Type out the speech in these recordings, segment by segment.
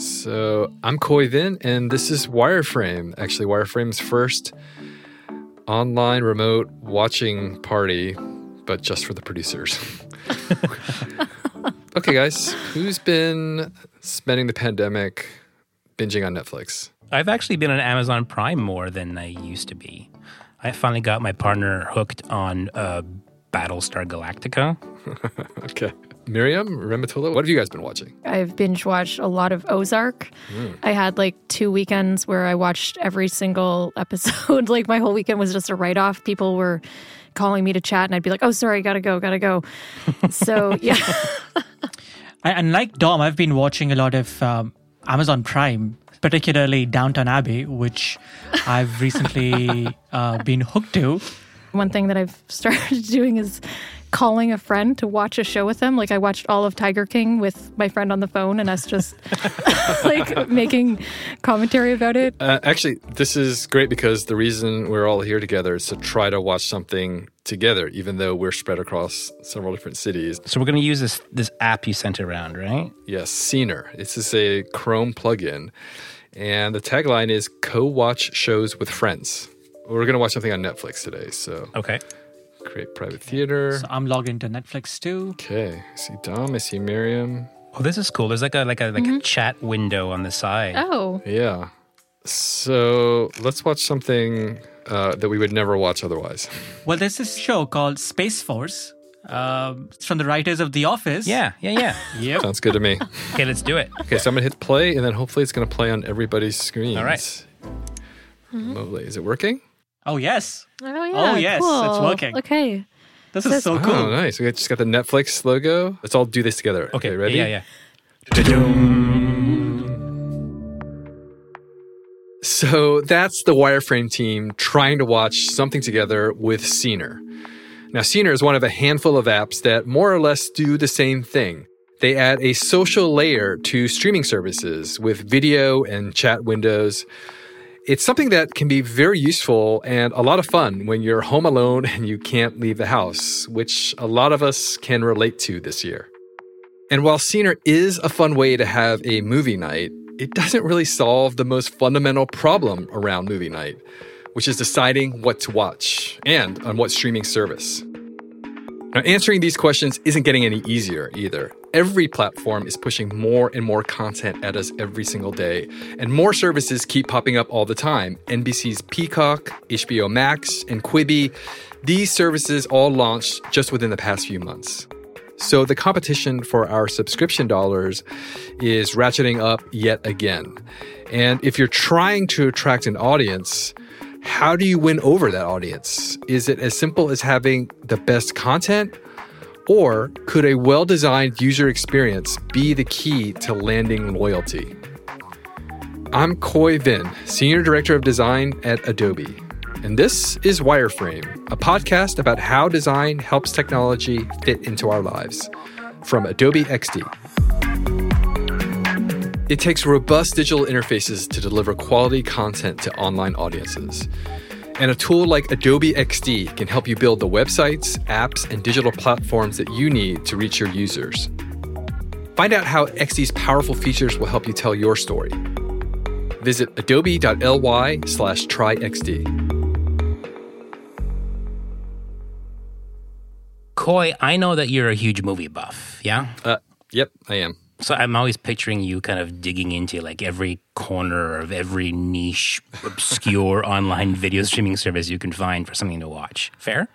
So I'm Khoi Vinh, and this is Wireframe. Actually, Wireframe's first online remote watching party, but just for the producers. okay, guys, who's been spending the pandemic binging on Netflix? I've actually been on Amazon Prime more than I used to be. I finally got my partner hooked on uh, Battlestar Galactica. okay. Miriam, Rematula, what have you guys been watching? I've binge watched a lot of Ozark. Mm. I had like two weekends where I watched every single episode. like my whole weekend was just a write off. People were calling me to chat, and I'd be like, "Oh, sorry, gotta go, gotta go." so yeah. and like Dom, I've been watching a lot of um, Amazon Prime, particularly Downton Abbey, which I've recently uh, been hooked to. One thing that I've started doing is calling a friend to watch a show with them. Like I watched all of Tiger King with my friend on the phone and us just like making commentary about it. Uh, actually, this is great because the reason we're all here together is to try to watch something together, even though we're spread across several different cities. So we're going to use this this app you sent around, right? Yes, Scener. This is a Chrome plugin, and the tagline is "Co-watch shows with friends." We're going to watch something on Netflix today, so okay. Create private theater. So I'm logged into Netflix too. Okay. I see Dom. I see Miriam. Oh, this is cool. There's like a like a like mm-hmm. a chat window on the side. Oh. Yeah. So let's watch something uh, that we would never watch otherwise. Well, there's this show called Space Force. Um, it's from the writers of The Office. Yeah, yeah, yeah. yep. Sounds good to me. okay, let's do it. Okay, so I'm gonna hit play, and then hopefully it's gonna play on everybody's screens. All right. Mm-hmm. Lovely. Is it working? Oh yes. Oh yeah. Oh yes, cool. it's working. Okay. This is so oh, cool. Oh, nice. We just got the Netflix logo. Let's all do this together. Okay, okay ready? Yeah, yeah. So that's the Wireframe team trying to watch something together with Scener. Now, Scener is one of a handful of apps that more or less do the same thing. They add a social layer to streaming services with video and chat windows. It's something that can be very useful and a lot of fun when you're home alone and you can't leave the house, which a lot of us can relate to this year. And while Scener is a fun way to have a movie night, it doesn't really solve the most fundamental problem around movie night, which is deciding what to watch and on what streaming service. Now, answering these questions isn't getting any easier either. Every platform is pushing more and more content at us every single day, and more services keep popping up all the time. NBC's Peacock, HBO Max, and Quibi, these services all launched just within the past few months. So the competition for our subscription dollars is ratcheting up yet again. And if you're trying to attract an audience, how do you win over that audience? Is it as simple as having the best content? Or could a well designed user experience be the key to landing loyalty? I'm Khoi Vinh, Senior Director of Design at Adobe. And this is Wireframe, a podcast about how design helps technology fit into our lives from Adobe XD. It takes robust digital interfaces to deliver quality content to online audiences. And a tool like Adobe XD can help you build the websites, apps, and digital platforms that you need to reach your users. Find out how XD's powerful features will help you tell your story. Visit adobe.ly slash tryxd. Khoi, I know that you're a huge movie buff, yeah? Uh, yep, I am. So I'm always picturing you kind of digging into like every corner of every niche, obscure online video streaming service you can find for something to watch. Fair?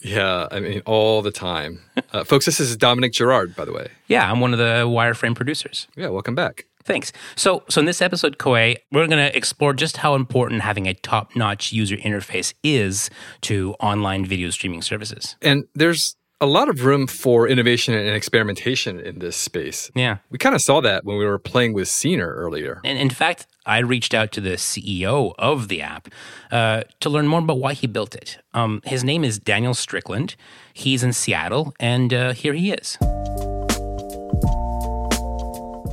Yeah, I mean, all the time. Uh, folks, this is Dominic Gerard, by the way. Yeah, I'm one of the Wireframe producers. Yeah, welcome back. Thanks. So, so in this episode, Khoi, we're going to explore just how important having a top-notch user interface is to online video streaming services. And there's a lot of room for innovation and experimentation in this space. Yeah. We kind of saw that when we were playing with Scener earlier. And in fact, I reached out to the CEO of the app uh, to learn more about why he built it. Um, his name is Daniel Strickland. He's in Seattle, and uh, here he is.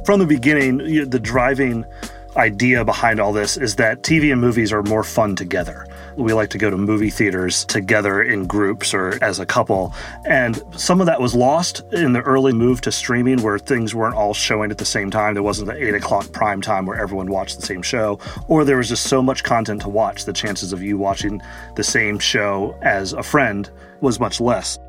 From the beginning, the driving idea behind all this is that TV and movies are more fun together We like to go to movie theaters together in groups or as a couple. And some of that was lost in the early move to streaming where things weren't all showing at the same time. There wasn't the eight o'clock prime time where everyone watched the same show, or there was just so much content to watch. The chances of you watching the same show as a friend was much less.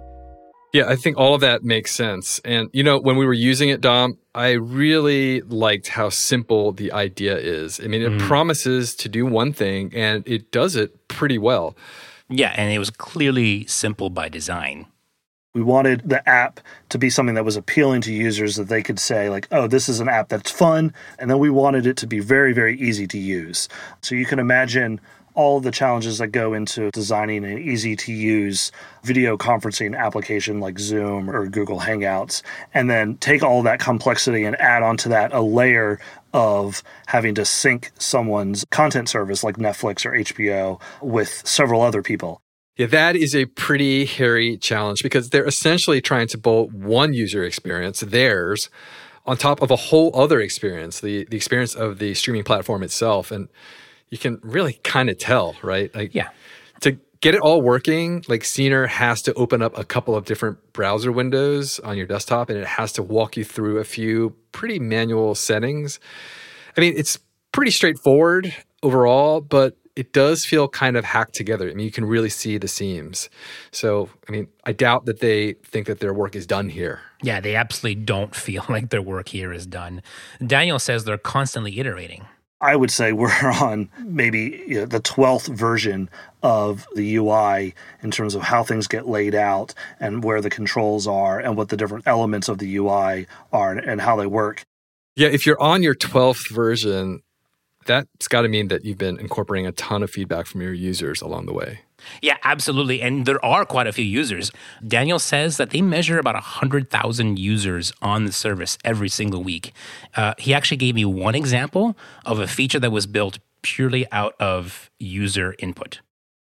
Yeah, I think all of that makes sense. And, you know, when we were using it, Dom, I really liked how simple the idea is. I mean, it mm. promises to do one thing and it does it pretty well. Yeah, and it was clearly simple by design. We wanted the app to be something that was appealing to users that they could say, like, oh, this is an app that's fun. And then we wanted it to be very, very easy to use. So you can imagine all the challenges that go into designing an easy to use video conferencing application like Zoom or Google Hangouts, and then take all that complexity and add onto that a layer of having to sync someone's content service like Netflix or HBO with several other people. Yeah, that is a pretty hairy challenge because they're essentially trying to bolt one user experience, theirs, on top of a whole other experience, the, the experience of the streaming platform itself. And you can really kind of tell, right? Like, yeah. To get it all working, like Scener has to open up a couple of different browser windows on your desktop and it has to walk you through a few pretty manual settings. I mean, it's pretty straightforward overall, but it does feel kind of hacked together. I mean, you can really see the seams. So, I mean, I doubt that they think that their work is done here. Yeah, they absolutely don't feel like their work here is done. Daniel says they're constantly iterating. I would say we're on maybe you know, the 12th version of the UI in terms of how things get laid out and where the controls are and what the different elements of the UI are and, and how they work. Yeah, if you're on your 12th version, that's got to mean that you've been incorporating a ton of feedback from your users along the way. Yeah, absolutely. And there are quite a few users. Daniel says that they measure about 100,000 users on the service every single week. Uh, he actually gave me one example of a feature that was built purely out of user input.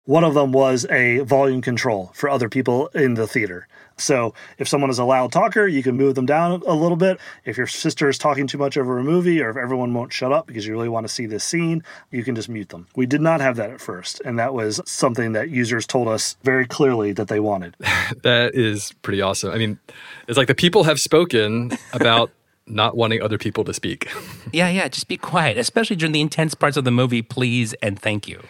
One of them was a volume control for other people in the theater. So if someone is a loud talker, you can move them down a little bit. If your sister is talking too much over a movie, or if everyone won't shut up because you really want to see this scene, you can just mute them. We did not have that at first, and that was something that users told us very clearly that they wanted. that is pretty awesome. I mean, it's like the people have spoken about not wanting other people to speak. yeah, yeah, just be quiet, especially during the intense parts of the movie, please and thank you.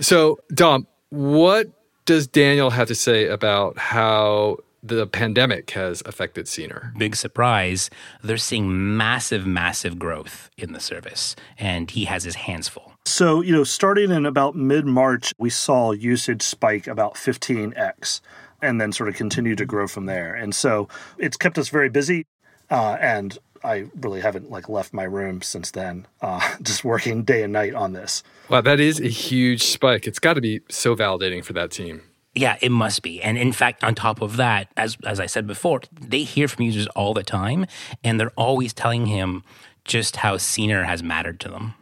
So, Dom, what does Daniel have to say about how the pandemic has affected Scener. Big surprise. They're seeing massive, massive growth in the service, and he has his hands full. So, you know, starting in about mid March, we saw usage spike about 15x and then sort of continue to grow from there. And so it's kept us very busy. Uh, and I really haven't like left my room since then, uh, just working day and night on this. Wow, that is a huge spike. It's got to be so validating for that team. Yeah, it must be. And in fact, on top of that, as as I said before, they hear from users all the time and they're always telling him just how Scener has mattered to them.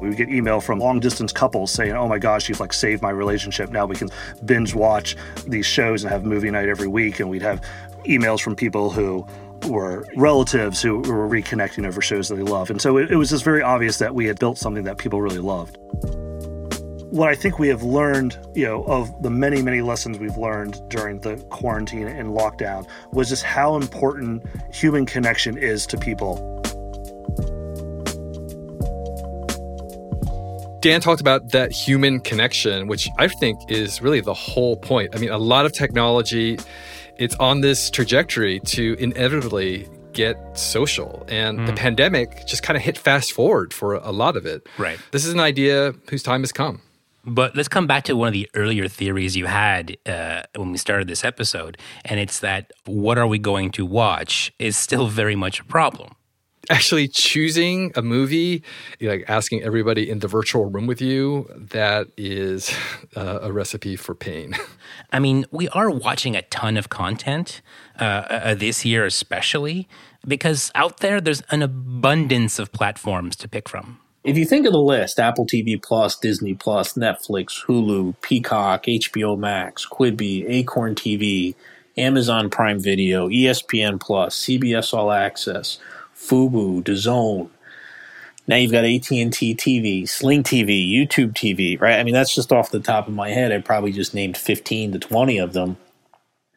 We would get email from long distance couples saying, "Oh my gosh, you've like saved my relationship. Now we can binge watch these shows and have movie night every week." And we'd have emails from people who were relatives who were reconnecting over shows that they love. And so it, it was just very obvious that we had built something that people really loved what I think we have learned, you know, of the many, many lessons we've learned during the quarantine and lockdown was just how important human connection is to people. Dan talked about that human connection, which I think is really the whole point. I mean, a lot of technology, it's on this trajectory to inevitably get social. And mm. the pandemic just kind of hit fast forward for a lot of it. Right. This is an idea whose time has come. But let's come back to one of the earlier theories you had uh, when we started this episode, and it's that what are we going to watch is still very much a problem. Actually, choosing a movie, like asking everybody in the virtual room with you, that is uh, a recipe for pain. I mean, we are watching a ton of content uh, uh, this year, especially because out there, there's an abundance of platforms to pick from. If you think of the list Apple TV Plus, Disney Plus, Netflix, Hulu, Peacock, HBO Max, Quibi, Acorn TV, Amazon Prime Video, ESPN Plus, CBS All Access, Fubo, DAZN, Now you've got AT&T TV, Sling TV, YouTube TV, right? I mean, that's just off the top of my head. I probably just named 15 to 20 of them.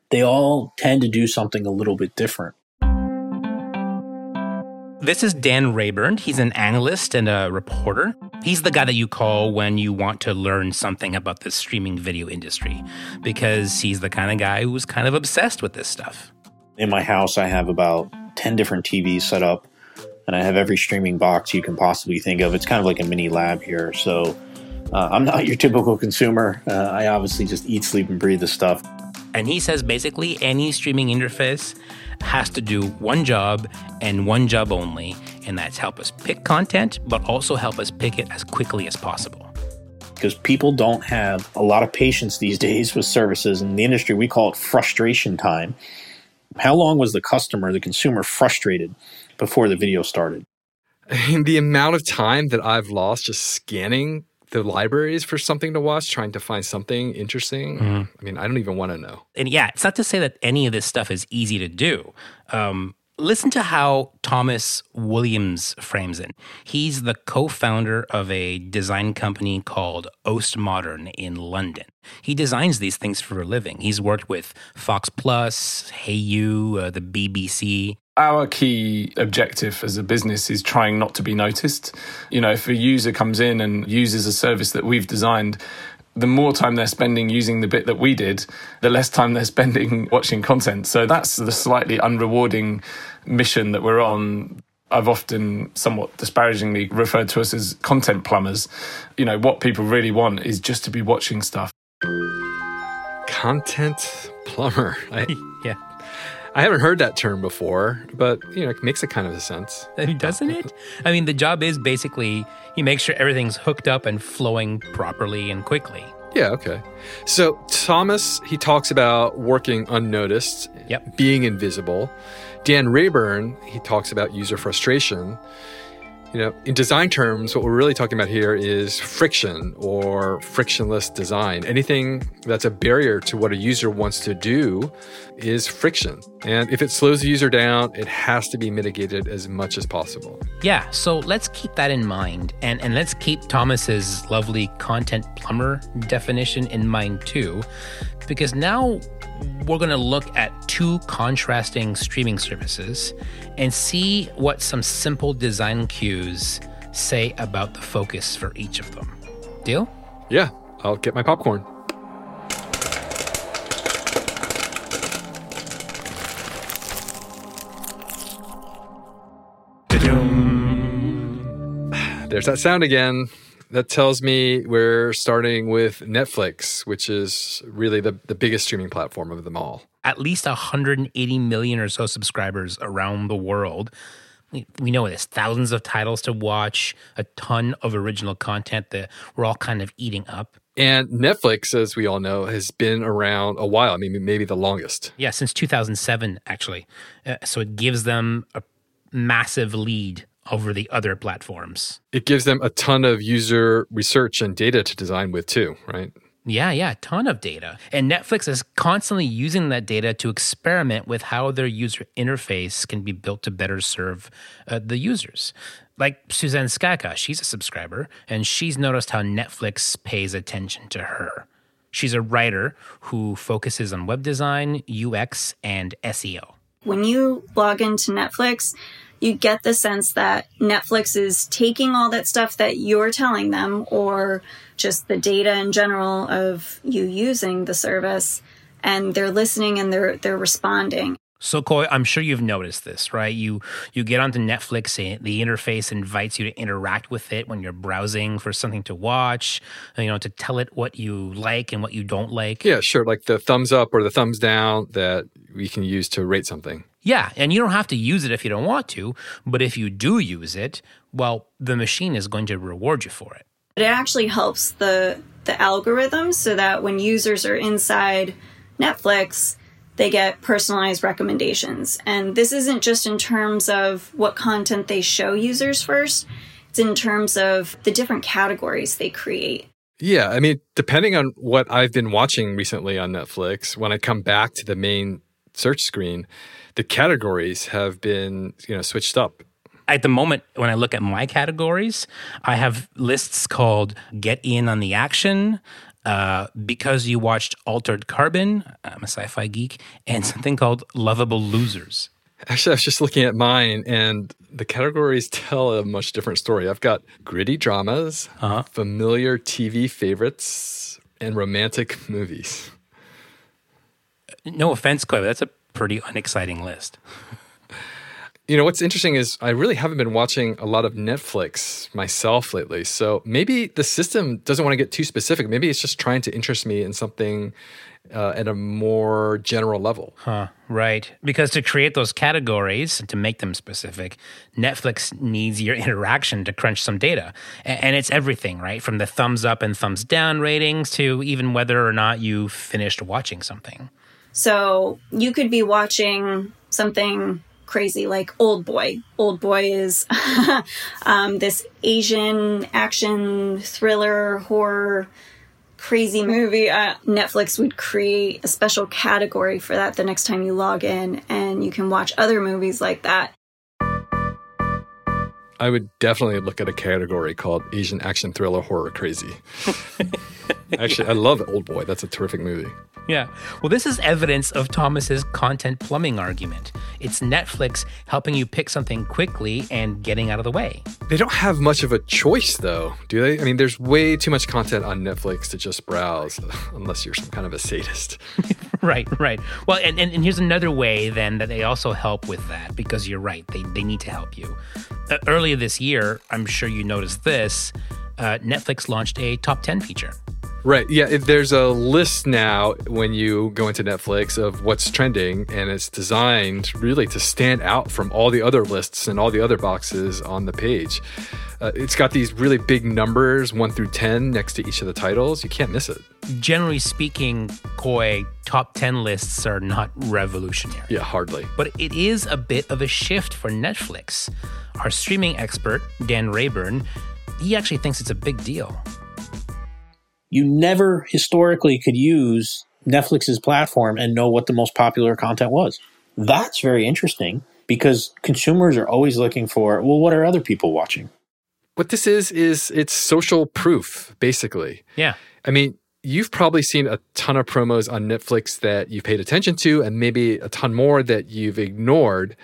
They all tend to do something a little bit different. This is Dan Rayburn. He's an analyst and a reporter. He's the guy that you call when you want to learn something about the streaming video industry because he's the kind of guy who's kind of obsessed with this stuff. In my house, I have about 10 different TVs set up, and I have every streaming box you can possibly think of. It's kind of like a mini lab here. So uh, I'm not your typical consumer. Uh, I obviously just eat, sleep, and breathe this stuff. And he says basically any streaming interface has to do one job and one job only, and that's help us pick content, but also help us pick it as quickly as possible. Because people don't have a lot of patience these days with services. In the industry, we call it frustration time. How long was the customer, the consumer, frustrated before the video started? the amount of time that I've lost just scanning the libraries for something to watch, trying to find something interesting. Mm-hmm. I mean, I don't even want to know. And yeah, it's not to say that any of this stuff is easy to do. Um, listen to how Thomas Williams frames it. He's the co founder of a design company called Ostmodern in London. He designs these things for a living. He's worked with Fox Plus, Hayu, uh, the BBC. Our key objective as a business is trying not to be noticed. You know, if a user comes in and uses a service that we've designed, the more time they're spending using the bit that we did, the less time they're spending watching content. So that's the slightly unrewarding mission that we're on. I've often somewhat disparagingly referred to us as content plumbers. You know, what people really want is just to be watching stuff. Content plumber. I, yeah. I haven't heard that term before, but you know, it makes a kind of a sense. Doesn't it? I mean, the job is basically you make sure everything's hooked up and flowing properly and quickly. Yeah, okay. So Thomas, he talks about working unnoticed, yep. being invisible. Dan Rayburn, he talks about user frustration. You know, in design terms, what we're really talking about here is friction or frictionless design. Anything that's a barrier to what a user wants to do is friction. And if it slows the user down, it has to be mitigated as much as possible. Yeah, so let's keep that in mind. And, and let's keep Thomas's lovely content plumber definition in mind too, because now we're going to look at two contrasting streaming services and see what some simple design cues say about the focus for each of them. Deal? Yeah, I'll get my popcorn. There's that sound again that tells me we're starting with Netflix, which is really the, the biggest streaming platform of them all. At least 180 million or so subscribers around the world. We know there's thousands of titles to watch, a ton of original content that we're all kind of eating up. And Netflix, as we all know, has been around a while. I mean, maybe the longest. Yeah, since 2007, actually. Uh, so it gives them a massive lead over the other platforms. It gives them a ton of user research and data to design with, too, right? Yeah, yeah, a ton of data. And Netflix is constantly using that data to experiment with how their user interface can be built to better serve uh, the users. Like Suzanne Scacca, she's a subscriber, and she's noticed how Netflix pays attention to her. She's a writer who focuses on web design, UX, and SEO. When you log into Netflix, you get the sense that Netflix is taking all that stuff that you're telling them or just the data in general of you using the service and they're listening and they're they're responding. So, Khoi, I'm sure you've noticed this, right? You you get onto Netflix, and the interface invites you to interact with it when you're browsing for something to watch, you know, to tell it what you like and what you don't like. Yeah, sure. Like the thumbs up or the thumbs down that we can use to rate something. Yeah, and you don't have to use it if you don't want to, but if you do use it, well, the machine is going to reward you for it. It actually helps the the algorithm so that when users are inside Netflix, they get personalized recommendations. And this isn't just in terms of what content they show users first, it's in terms of the different categories they create. Yeah, I mean, depending on what I've been watching recently on Netflix, when I come back to the main search screen, the categories have been, you know, switched up At the moment, when I look at my categories, I have lists called Get In on the Action, uh, Because You Watched Altered Carbon, I'm a sci fi geek, and something called Lovable Losers. Actually, I was just looking at mine, and the categories tell a much different story. I've got gritty dramas, Uh-huh. familiar TV favorites, and romantic movies. No offense, but that's a pretty unexciting list. You know, what's interesting is I really haven't been watching a lot of Netflix myself lately. So maybe the system doesn't want to get too specific. Maybe it's just trying to interest me in something uh, at a more general level. Huh, right. Because to create those categories and to make them specific, Netflix needs your interaction to crunch some data. And it's everything, right? From the thumbs up and thumbs down ratings to even whether or not you finished watching something. So you could be watching something crazy like Old Boy. Old Boy is um, this Asian action thriller horror crazy movie. Uh, Netflix would create a special category for that the next time you log in, and you can watch other movies like that. I would definitely look at a category called Asian action thriller horror crazy. Actually, I love Old Boy. That's a terrific movie. Yeah. Well, this is evidence of Thomas's content plumbing argument. It's Netflix helping you pick something quickly and getting out of the way. They don't have much of a choice, though, do they? I mean, there's way too much content on Netflix to just browse, unless you're some kind of a sadist. Right, right. Well, and, and, and here's another way then that they also help with that because you're right, they, they need to help you. Uh, earlier this year, I'm sure you noticed this, uh, Netflix launched a top 10 feature. Right. Yeah. There's a list now when you go into Netflix of what's trending, and it's designed really to stand out from all the other lists and all the other boxes on the page. Uh, it's got these really big numbers, one through 10, next to each of the titles. You can't miss it. Generally speaking, Khoi, top 10 lists are not revolutionary. Yeah, hardly. But it is a bit of a shift for Netflix. Our streaming expert, Dan Rayburn, he actually thinks it's a big deal. You never historically could use Netflix's platform and know what the most popular content was. That's very interesting because consumers are always looking for, well, what are other people watching? What this is, is it's social proof, basically. Yeah. I mean, you've probably seen a ton of promos on Netflix that you've paid attention to, and maybe a ton more that you've ignored.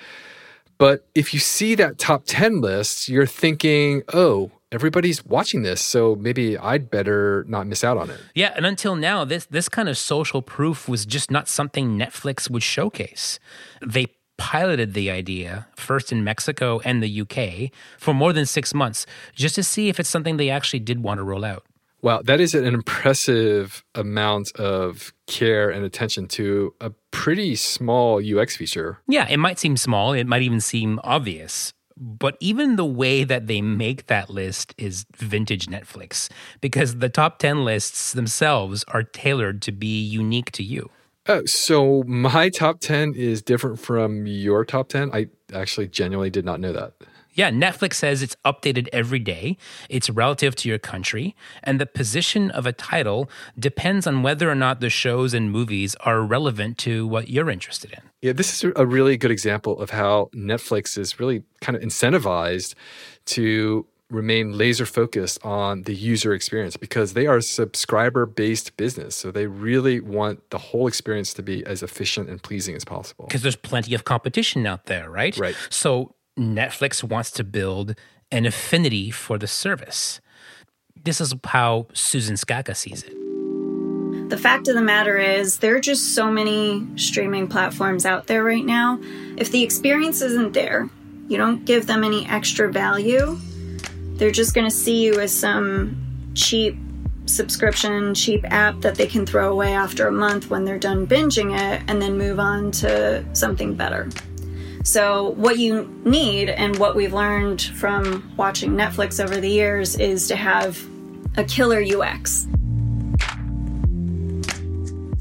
But if you see that top 10 list, you're thinking, oh, everybody's watching this, so maybe I'd better not miss out on it. Yeah, and until now, this this kind of social proof was just not something Netflix would showcase. They piloted the idea first in Mexico and the UK for more than six months just to see if it's something they actually did want to roll out. Wow, that is an impressive amount of care and attention to a pretty small UX feature. Yeah, it might seem small, it might even seem obvious. But even the way that they make that list is vintage Netflix because the top 10 lists themselves are tailored to be unique to you. Oh, so my top 10 is different from your top 10? I actually genuinely did not know that. Yeah, Netflix says it's updated every day. It's relative to your country, and the position of a title depends on whether or not the shows and movies are relevant to what you're interested in. Yeah, this is a really good example of how Netflix is really kind of incentivized to remain laser focused on the user experience because they are a subscriber based business. So they really want the whole experience to be as efficient and pleasing as possible. Because there's plenty of competition out there, right? Right. So Netflix wants to build an affinity for the service. This is how Susan Scacca sees it. The fact of the matter is, there are just so many streaming platforms out there right now. If the experience isn't there, you don't give them any extra value, they're just going to see you as some cheap subscription, cheap app that they can throw away after a month when they're done binging it and then move on to something better. So, what you need and what we've learned from watching Netflix over the years is to have a killer UX.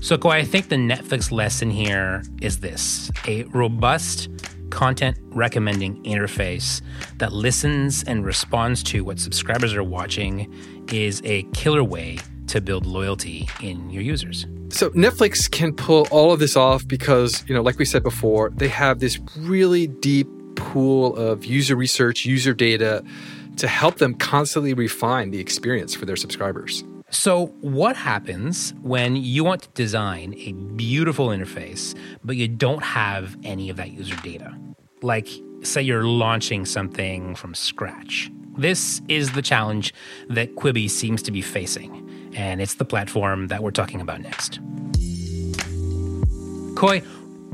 So, Khoi, I think the Netflix lesson here is this a robust content recommending interface that listens and responds to what subscribers are watching is a killer way to build loyalty in your users. So Netflix can pull all of this off because, you know, like we said before, they have this really deep pool of user research, user data to help them constantly refine the experience for their subscribers. So, what happens when you want to design a beautiful interface, but you don't have any of that user data? Like, say you're launching something from scratch. This is the challenge that Quibi seems to be facing, and it's the platform that we're talking about next. Khoi,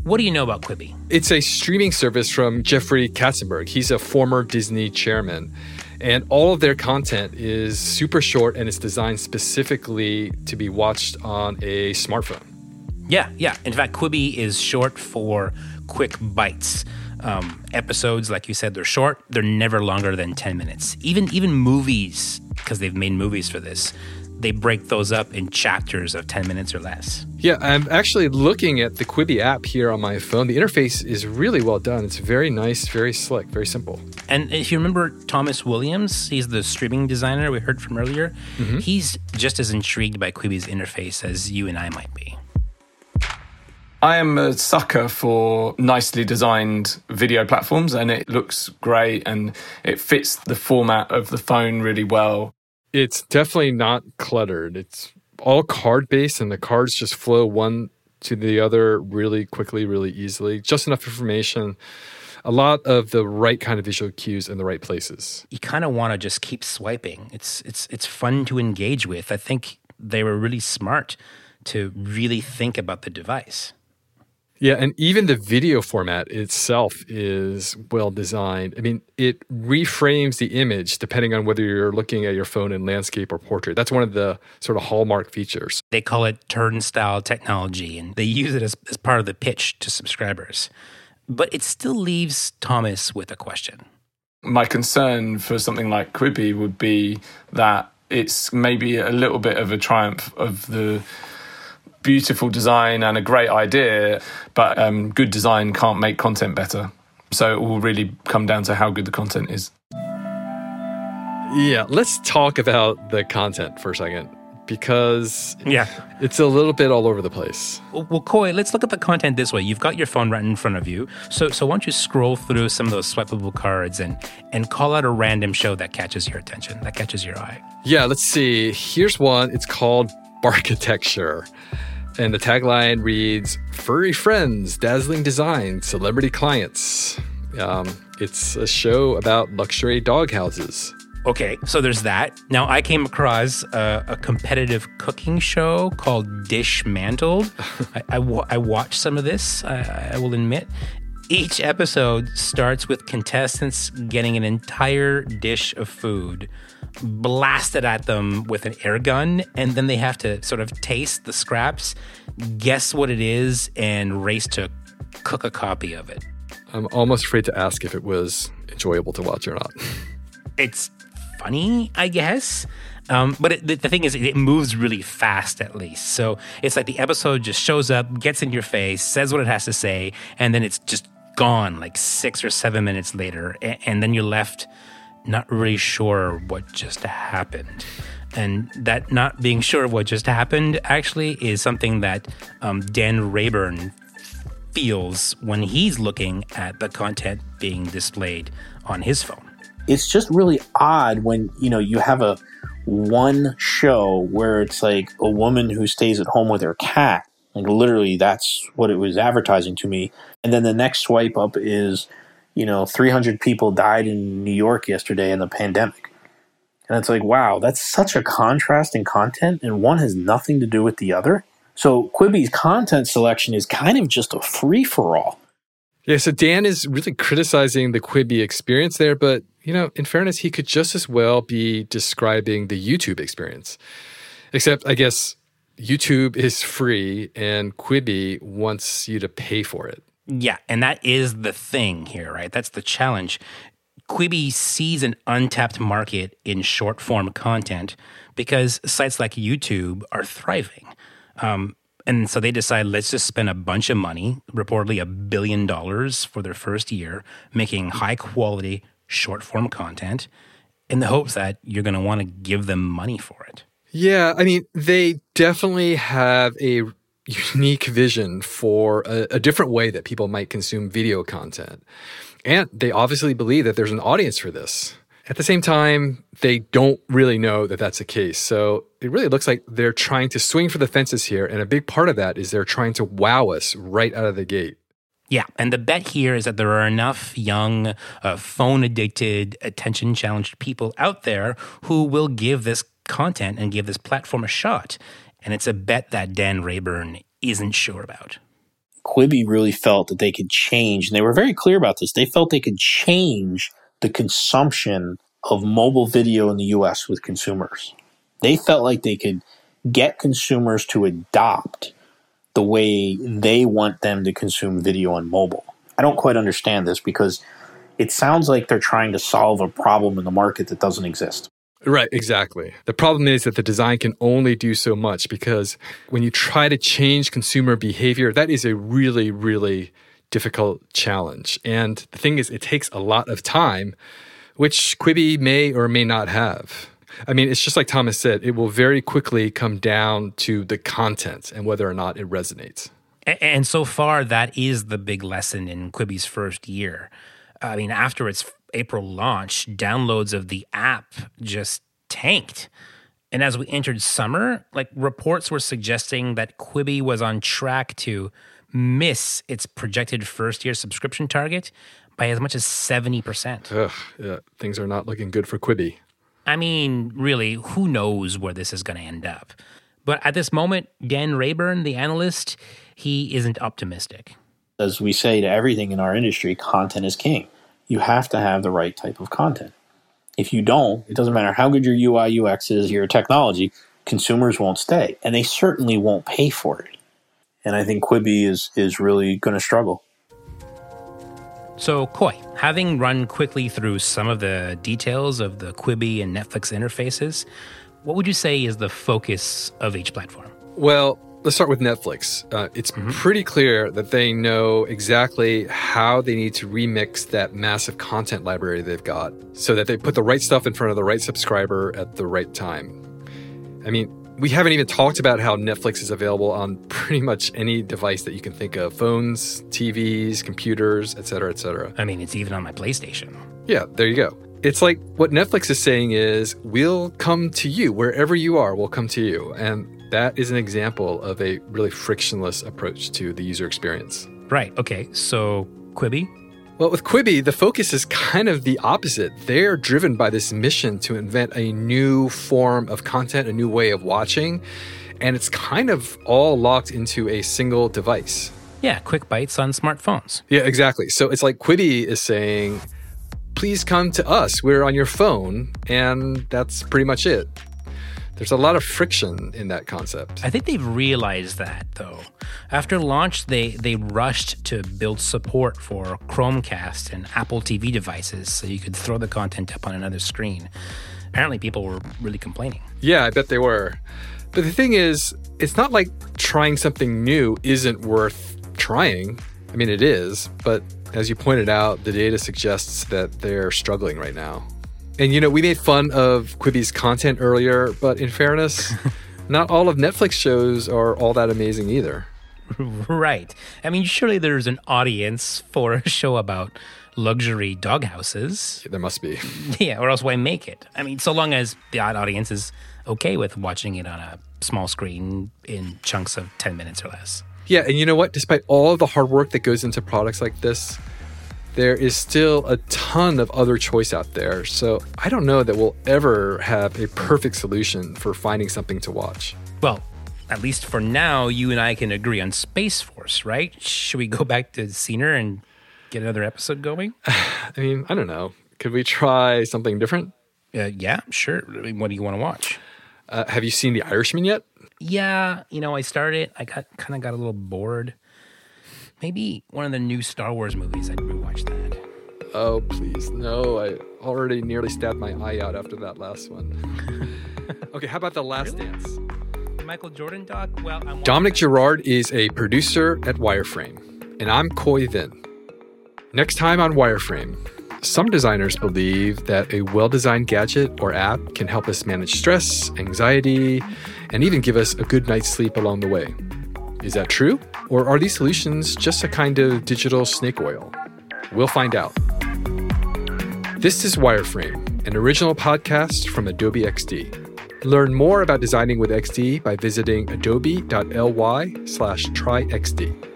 what do you know about Quibi? It's a streaming service from Jeffrey Katzenberg. He's a former Disney chairman. And all of their content is super short and it's designed specifically to be watched on a smartphone. Yeah, yeah. In fact, Quibi is short for quick bites. Um, episodes, like you said, they're short. They're never longer than ten minutes. Even even movies, because they've made movies for this, they break those up in chapters of 10 minutes or less. Yeah, I'm actually looking at the Quibi app here on my phone. The interface is really well done. It's very nice, very slick, very simple. And if you remember Thomas Williams, he's the streaming designer we heard from earlier. Mm-hmm. He's just as intrigued by Quibi's interface as you and I might be. I am a sucker for nicely designed video platforms and it looks great and it fits the format of the phone really well. It's definitely not cluttered. It's all card based, and the cards just flow one to the other really quickly, really easily. Just enough information. A lot of the right kind of visual cues in the right places. You kind of want to just keep swiping. It's it's it's fun to engage with. I think they were really smart to really think about the device. Yeah, and even the video format itself is well designed. I mean, it reframes the image depending on whether you're looking at your phone in landscape or portrait. That's one of the sort of hallmark features. They call it Turnstyle technology, and they use it as, as part of the pitch to subscribers. But it still leaves Thomas with a question. My concern for something like Quibi would be that it's maybe a little bit of a triumph of the beautiful design and a great idea, but um, good design can't make content better. So it will really come down to how good the content is. Yeah, let's talk about the content for a second because yeah, it's a little bit all over the place. Well, well, Khoi, let's look at the content this way. You've got your phone right in front of you, so so why don't you scroll through some of those swipeable cards and and call out a random show that catches your attention, that catches your eye. Yeah, let's see. Here's one. It's called Barkitecture. And the tagline reads Furry Friends, Dazzling Design, Celebrity Clients. Um, it's a show about luxury dog houses. Okay, so there's that. Now, I came across a, a competitive cooking show called Dishmantled. I, I, I watched some of this, I, I will admit. Each episode starts with contestants getting an entire dish of food blasted at them with an air gun, and then they have to sort of taste the scraps, guess what it is, and race to cook a copy of it. I'm almost afraid to ask if it was enjoyable to watch or not. It's funny, I guess. Um, but it, the, the, thing is, it moves really fast at least. So it's like the episode just shows up, gets in your face, says what it has to say, and then it's just gone like six or seven minutes later. And, and then you're left not really sure what just happened. And that not being sure of what just happened actually is something that um, Dan Rayburn feels when he's looking at the content being displayed on his phone. It's just really odd when, you know, you have a one show where it's like a woman who stays at home with her cat. Like literally that's what it was advertising to me. And then the next swipe up is you know, 300 people died in New York yesterday in the pandemic. And it's like, wow, that's such a contrast in content, and one has nothing to do with the other. So Quibi's content selection is kind of just a free for all. Yeah, so Dan is really criticizing the Quibi experience there, but you know, in fairness, he could just as well be describing the YouTube experience. Except, I guess YouTube is free, and Quibi wants you to pay for it. Yeah, and that is the thing here, right? That's the challenge. Quibi sees an untapped market in short form content because sites like YouTube are thriving. Um, and so they decide, let's just spend a bunch of money, reportedly a billion dollars for their first year, making high quality short form content in the hopes that you're going to want to give them money for it. Yeah, I mean, they definitely have a unique vision for a, a, different way that people might consume video content. And they obviously believe that there's an audience for this. At the same time, they don't really know that that's the case. So it really looks like they're trying to swing for the fences here. And a big part of that is they're trying to wow us right out of the gate. Yeah, and the bet here is that there are enough young, uh, phone addicted, attention challenged people out there who will give this content and give this platform a shot. And it's a bet that Dan Rayburn isn't sure about. Quibi really felt that they could change, and they were very clear about this. They felt they could change the consumption of mobile video in the US with consumers. They felt like they could get consumers to adopt the way they want them to consume video on mobile. I don't quite understand this because it sounds like they're trying to solve a problem in the market that doesn't exist. Right, exactly. The problem is that the design can only do so much because when you try to change consumer behavior, that is a really, really difficult challenge. And the thing is, it takes a lot of time, which Quibi may or may not have. I mean, it's just like Thomas said, it will very quickly come down to the content and whether or not it resonates. And so far, that is the big lesson in Quibi's first year. I mean, after its April launch, downloads of the app just tanked. And as we entered summer, like reports were suggesting that Quibi was on track to miss its projected first year subscription target by as much as 70%. Ugh, yeah, things are not looking good for Quibi. I mean, really, who knows where this is going to end up? But at this moment, Dan Rayburn, the analyst, he isn't optimistic. As we say to everything in our industry, content is king. You have to have the right type of content. If you don't, it doesn't matter how good your UI UX is, your technology, consumers won't stay, and they certainly won't pay for it. And I think Quibi is is really going to struggle. So, Khoi, having run quickly through some of the details of the Quibi and Netflix interfaces, what would you say is the focus of each platform? Well, let's start with Netflix. Uh, it's mm-hmm. pretty clear that they know exactly how they need to remix that massive content library they've got so that they put the right stuff in front of the right subscriber at the right time. I mean, we haven't even talked about how Netflix is available on pretty much any device that you can think of phones, TVs, computers, etc., etc. I mean, it's even on my PlayStation. Yeah, there you go. It's like what Netflix is saying is, we'll come to you wherever you are, we'll come to you. And that is an example of a really frictionless approach to the user experience. Right. Okay. So, Quibi? Well, with Quibi, the focus is kind of the opposite. They're driven by this mission to invent a new form of content, a new way of watching, and it's kind of all locked into a single device. Yeah, quick bites on smartphones. Yeah, exactly. So it's like Quibi is saying, please come to us. We're on your phone, and that's pretty much it. There's a lot of friction in that concept. I think they've realized that though. After launch, they they rushed to build support for Chromecast and Apple TV devices so you could throw the content up on another screen. Apparently people were really complaining. Yeah, I bet they were. But the thing is, it's not like trying something new isn't worth trying. I mean, it is, but as you pointed out, the data suggests that they're struggling right now. And you know, we made fun of Quibi's content earlier, but in fairness, not all of Netflix shows are all that amazing either. Right. I mean, surely there's an audience for a show about luxury dog houses. There must be. Yeah, or else why make it? I mean, so long as the audience is okay with watching it on a small screen in chunks of 10 minutes or less. Yeah, and you know what? Despite all of the hard work that goes into products like this, there is still a ton of other choice out there. So I don't know that we'll ever have a perfect solution for finding something to watch. Well, at least for now, you and I can agree on Space Force, right? Should we go back to Scener and get another episode going? I mean, I don't know. Could we try something different? Uh, yeah, sure. I mean, what do you want to watch? Uh, have you seen The Irishman yet? Yeah, you know, I started. I got kind of got a little bored. Maybe one of the new Star Wars movies. I'd. Oh, please. No, I already nearly stabbed my eye out after that last one. okay, how about The Last really? Dance? Michael Jordan doc? Well, I'm Dominic Gerard is a producer at Wireframe, and I'm Khoi Vinh. Next time on Wireframe, some designers believe that a well designed gadget or app can help us manage stress, anxiety, and even give us a good night's sleep along the way. Is that true? Or are these solutions just a kind of digital snake oil? We'll find out. This is Wireframe, an original podcast from Adobe XD. Learn more about designing with XD by visiting adobe.ly slash tryxd.